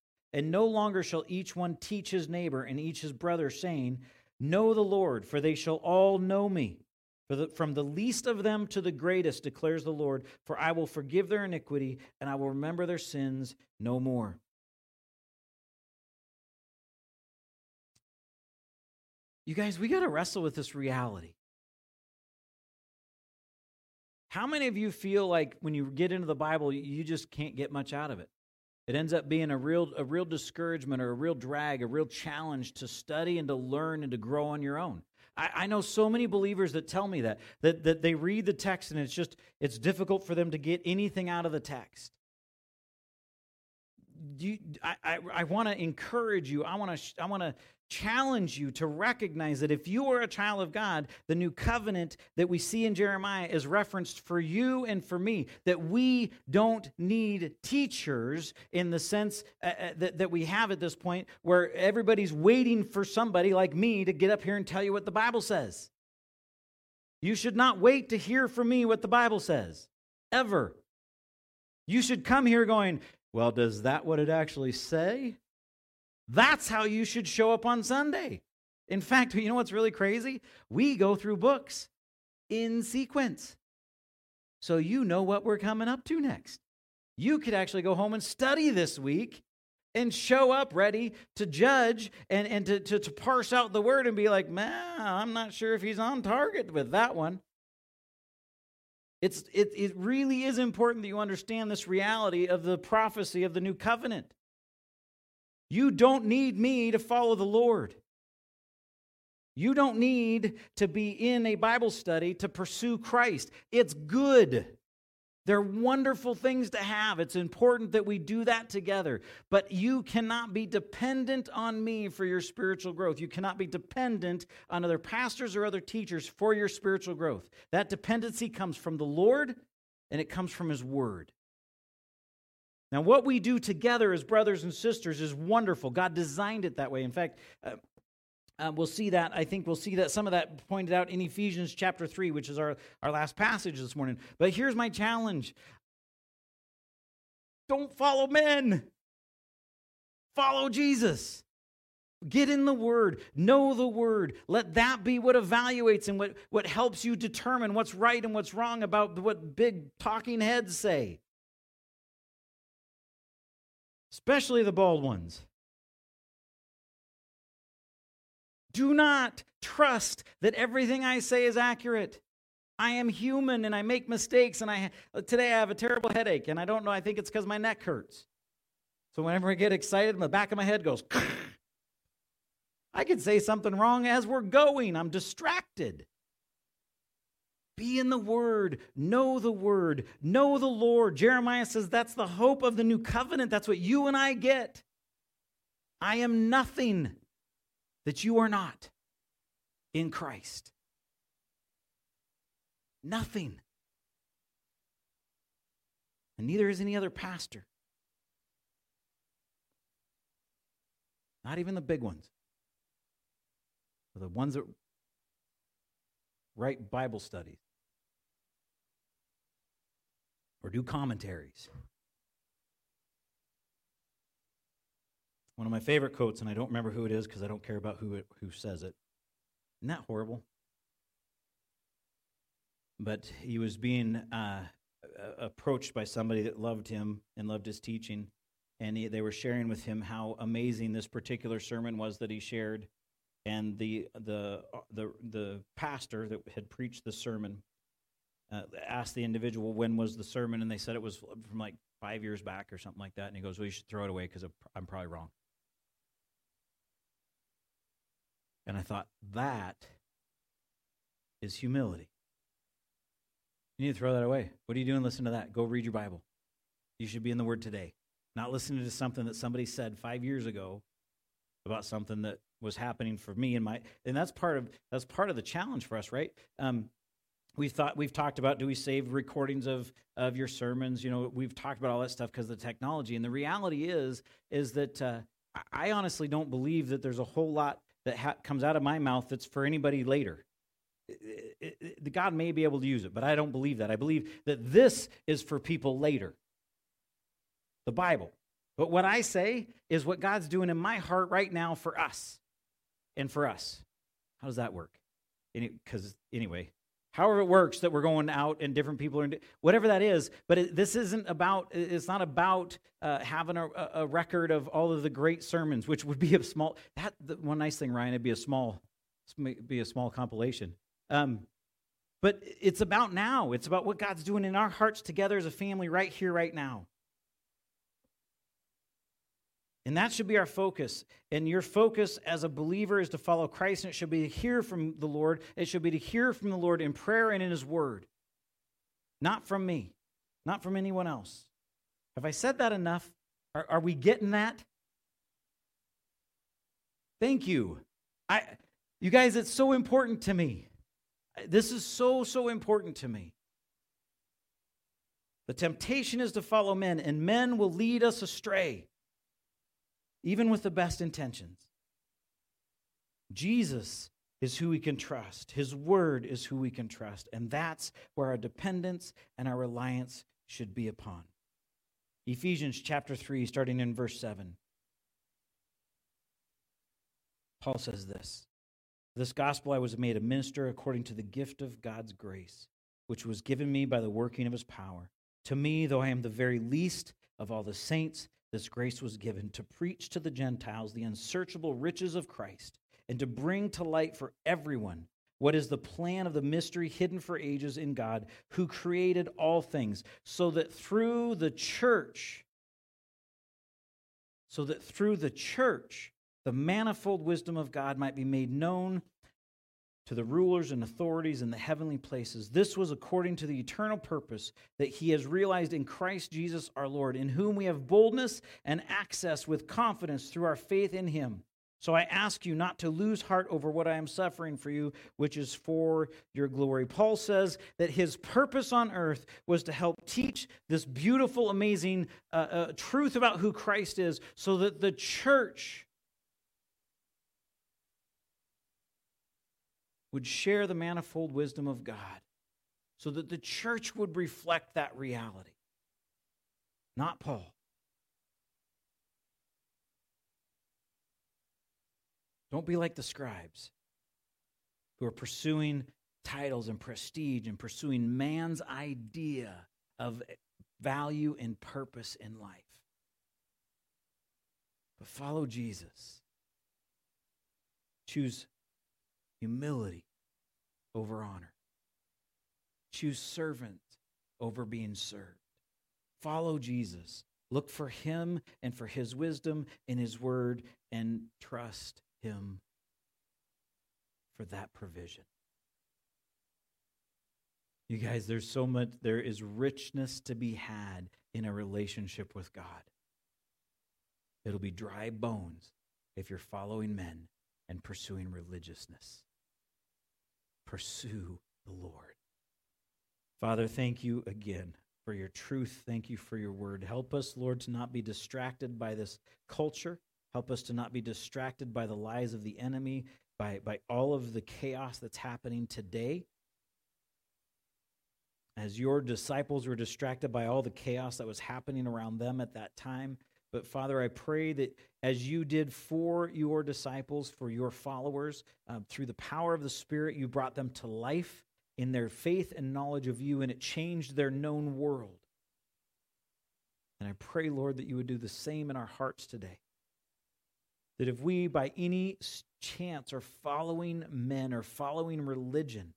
And no longer shall each one teach his neighbor and each his brother, saying, Know the Lord, for they shall all know me. The, from the least of them to the greatest, declares the Lord, for I will forgive their iniquity, and I will remember their sins no more. You guys, we got to wrestle with this reality. How many of you feel like when you get into the Bible, you just can't get much out of it? It ends up being a real, a real discouragement or a real drag, a real challenge to study and to learn and to grow on your own. I, know so many believers that tell me that, that, that they read the text and it's just, it's difficult for them to get anything out of the text. You, I, I, I want to encourage you. I want to I want to challenge you to recognize that if you are a child of God, the new covenant that we see in Jeremiah is referenced for you and for me. That we don't need teachers in the sense uh, uh, that, that we have at this point, where everybody's waiting for somebody like me to get up here and tell you what the Bible says. You should not wait to hear from me what the Bible says, ever. You should come here going, Well, does that what it actually say? That's how you should show up on Sunday. In fact, [laughs] you know what's really crazy? We go through books in sequence. So you know what we're coming up to next. You could actually go home and study this week and show up ready to judge and, and to, to, to parse out the word and be like, man, I'm not sure if he's on target with that one. It's, it, it really is important that you understand this reality of the prophecy of the new covenant. You don't need me to follow the Lord. You don't need to be in a Bible study to pursue Christ. It's good. They're wonderful things to have. It's important that we do that together. But you cannot be dependent on me for your spiritual growth. You cannot be dependent on other pastors or other teachers for your spiritual growth. That dependency comes from the Lord and it comes from His Word. Now, what we do together as brothers and sisters is wonderful. God designed it that way. In fact, uh, uh, we'll see that. I think we'll see that some of that pointed out in Ephesians chapter 3, which is our, our last passage this morning. But here's my challenge don't follow men, follow Jesus. Get in the Word, know the Word. Let that be what evaluates and what, what helps you determine what's right and what's wrong about what big talking heads say especially the bald ones. Do not trust that everything I say is accurate. I am human and I make mistakes and I today I have a terrible headache and I don't know I think it's cuz my neck hurts. So whenever I get excited, the back of my head goes [laughs] I could say something wrong as we're going. I'm distracted. Be in the Word, know the Word, know the Lord. Jeremiah says that's the hope of the new covenant. That's what you and I get. I am nothing that you are not in Christ. Nothing. And neither is any other pastor. Not even the big ones. The ones that write Bible studies or do commentaries. One of my favorite quotes, and I don't remember who it is because I don't care about who, it, who says it. Isn't that horrible? But he was being uh, approached by somebody that loved him and loved his teaching, and he, they were sharing with him how amazing this particular sermon was that he shared. And the the the the pastor that had preached the sermon uh, asked the individual when was the sermon, and they said it was from like five years back or something like that. And he goes, "Well, you should throw it away because I'm probably wrong." And I thought that is humility. You need to throw that away. What are you doing? Listen to that. Go read your Bible. You should be in the Word today, not listening to something that somebody said five years ago about something that was happening for me and my. And that's part of that's part of the challenge for us, right? Um, we've thought we've talked about do we save recordings of of your sermons? You know we've talked about all that stuff because of the technology. And the reality is is that uh, i honestly don't believe that there's a whole lot that ha- comes out of my mouth that's for anybody later. It, it, it, god may be able to use it but i don't believe that. I believe that this is for people later. The bible. But what i say is what god's doing in my heart right now for us and for us how does that work? Because anyway however it works that we're going out and different people are whatever that is but it, this isn't about it's not about uh, having a, a, record of all of the great sermons which would be a small that the, one nice thing ryan it'd be a small be a small compilation. Um, but it's about now. It's about what god's doing in our hearts together as a family right here right now and that should be our focus. And your focus as a believer is to follow Christ, and it should be to hear from the Lord. It should be to hear from the Lord in prayer and in His Word. Not from me, not from anyone else. Have I said that enough? Are, are we getting that? Thank you. I, you guys, it's so important to me. This is so, so important to me. The temptation is to follow men, and men will lead us astray even with the best intentions. Jesus is who we can trust. His word is who we can trust. And that's where our dependence and our reliance should be upon. Ephesians chapter 3, starting in verse 7. Paul says this This gospel I was made a minister according to the gift of God's grace, which was given me by the working of his power. To me, though I am the very least of all the saints, this grace was given to preach to the Gentiles the unsearchable riches of Christ and to bring to light for everyone what is the plan of the mystery hidden for ages in God who created all things, so that through the church, so that through the church, the manifold wisdom of God might be made known to the rulers and authorities in the heavenly places. This was according to the eternal purpose that he has realized in Christ Jesus our Lord, in whom we have boldness and access with confidence through our faith in him. So I ask you not to lose heart over what I am suffering for you, which is for your glory. Paul says that his purpose on earth was to help teach this beautiful, amazing uh, uh, truth about who Christ is so that the church would share the manifold wisdom of God so that the church would reflect that reality, not Paul. Don't be like the scribes who are pursuing titles and prestige and pursuing man's idea of value and purpose in life. But follow Jesus. Choose humility over honor. Choose servant over being served. Follow Jesus. Look for him and for his wisdom in his word and trust him for that provision. You guys, there's so much, there is richness to be had in a relationship with God. It'll be dry bones if you're following men and pursuing religiousness. Pursue the Lord. Father, thank you again for your truth. Thank you for your word. Help us, Lord, to not be distracted by this culture. Help us to not be distracted by the lies of the enemy, by, by all of the chaos that's happening today as your disciples were distracted by all the chaos that was happening around them at that time. But Father, I pray that as you did for your disciples, for your followers, uh, through the power of the Spirit, you brought them to life in their faith and knowledge of you, and it changed their known world. And I pray, Lord, that you would do the same in our hearts today. That if we, by any chance, are following men or following religion,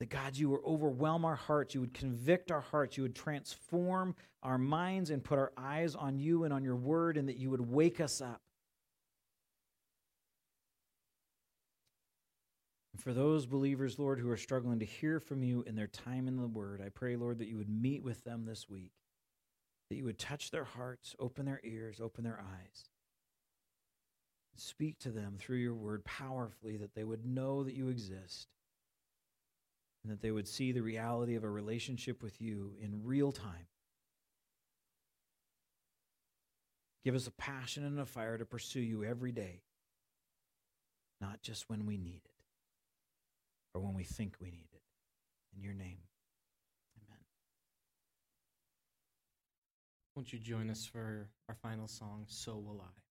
that God, you would overwhelm our hearts, you would convict our hearts, you would transform our minds and put our eyes on you and on your word, and that you would wake us up. And for those believers, Lord, who are struggling to hear from you in their time in the word, I pray, Lord, that you would meet with them this week, that you would touch their hearts, open their ears, open their eyes. Speak to them through your word powerfully, that they would know that you exist and that they would see the reality of a relationship with you in real time. Give us a passion and a fire to pursue you every day, not just when we need it or when we think we need it. In your name, amen. Won't you join us for our final song, So Will I?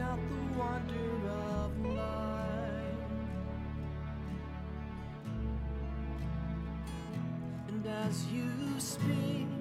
Out the wonder of life. And as you speak,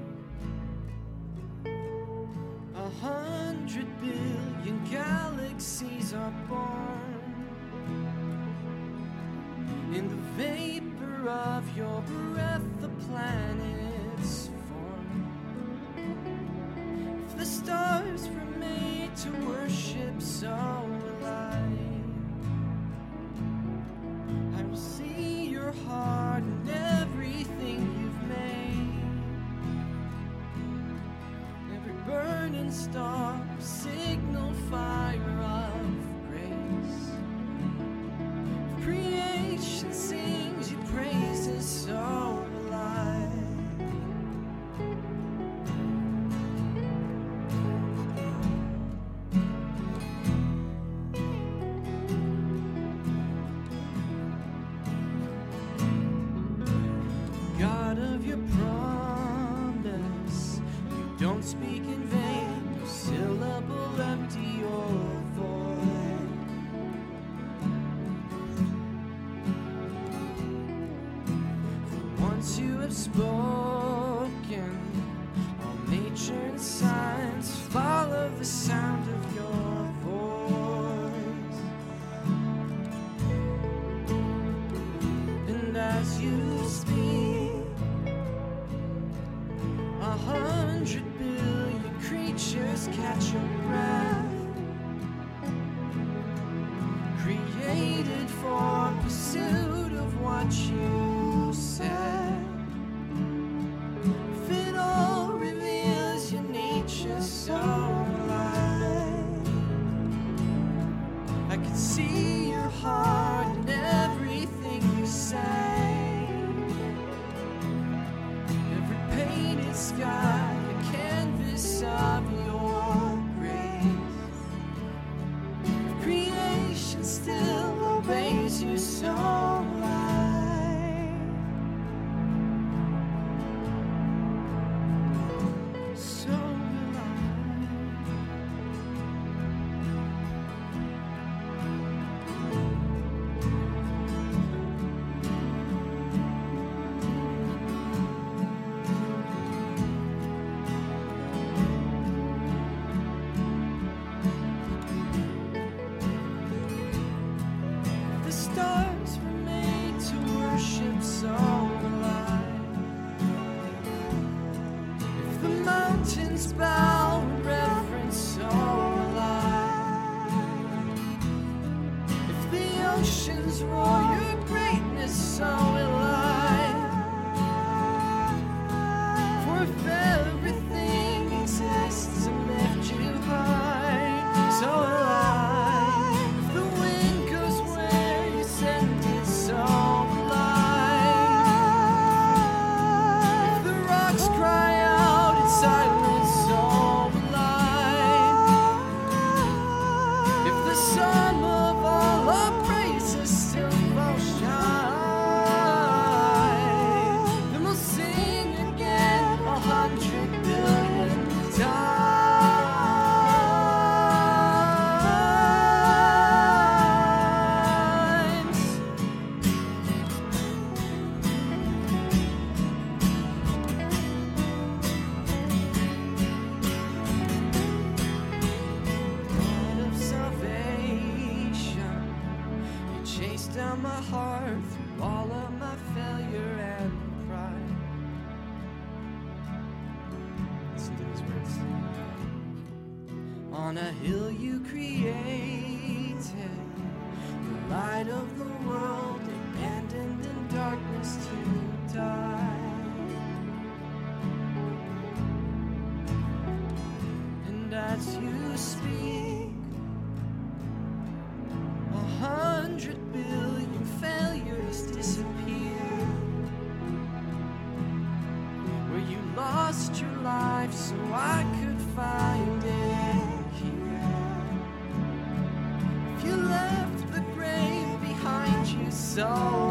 sky. So I could find it here. If you left the grave behind you so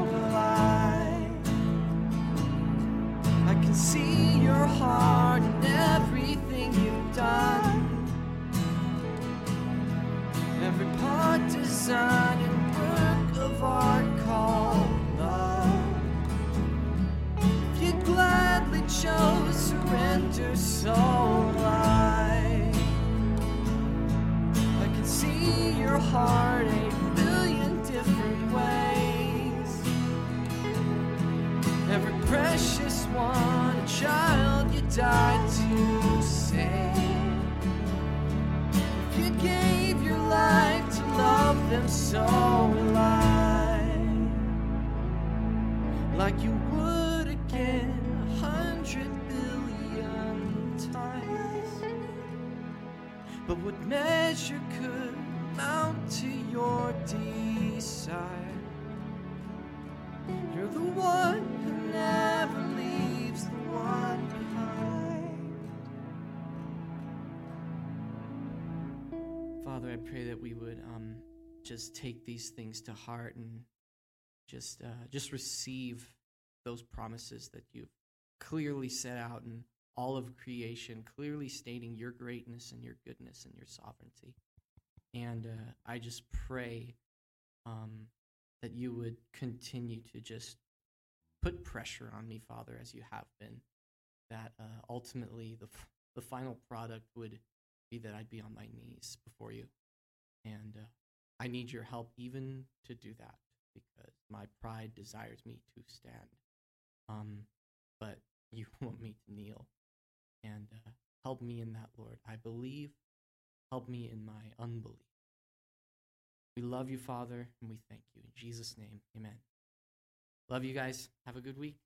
just take these things to heart and just uh, just receive those promises that you've clearly set out in all of creation, clearly stating your greatness and your goodness and your sovereignty. And uh, I just pray um, that you would continue to just put pressure on me, Father, as you have been. That uh, ultimately the f- the final product would be that I'd be on my knees before you, and uh, I need your help even to do that because my pride desires me to stand. Um, but [laughs] you want me to kneel, and uh, help me in that, Lord. I believe. Help me in my unbelief. We love you, Father, and we thank you. In Jesus' name, amen. Love you guys. Have a good week.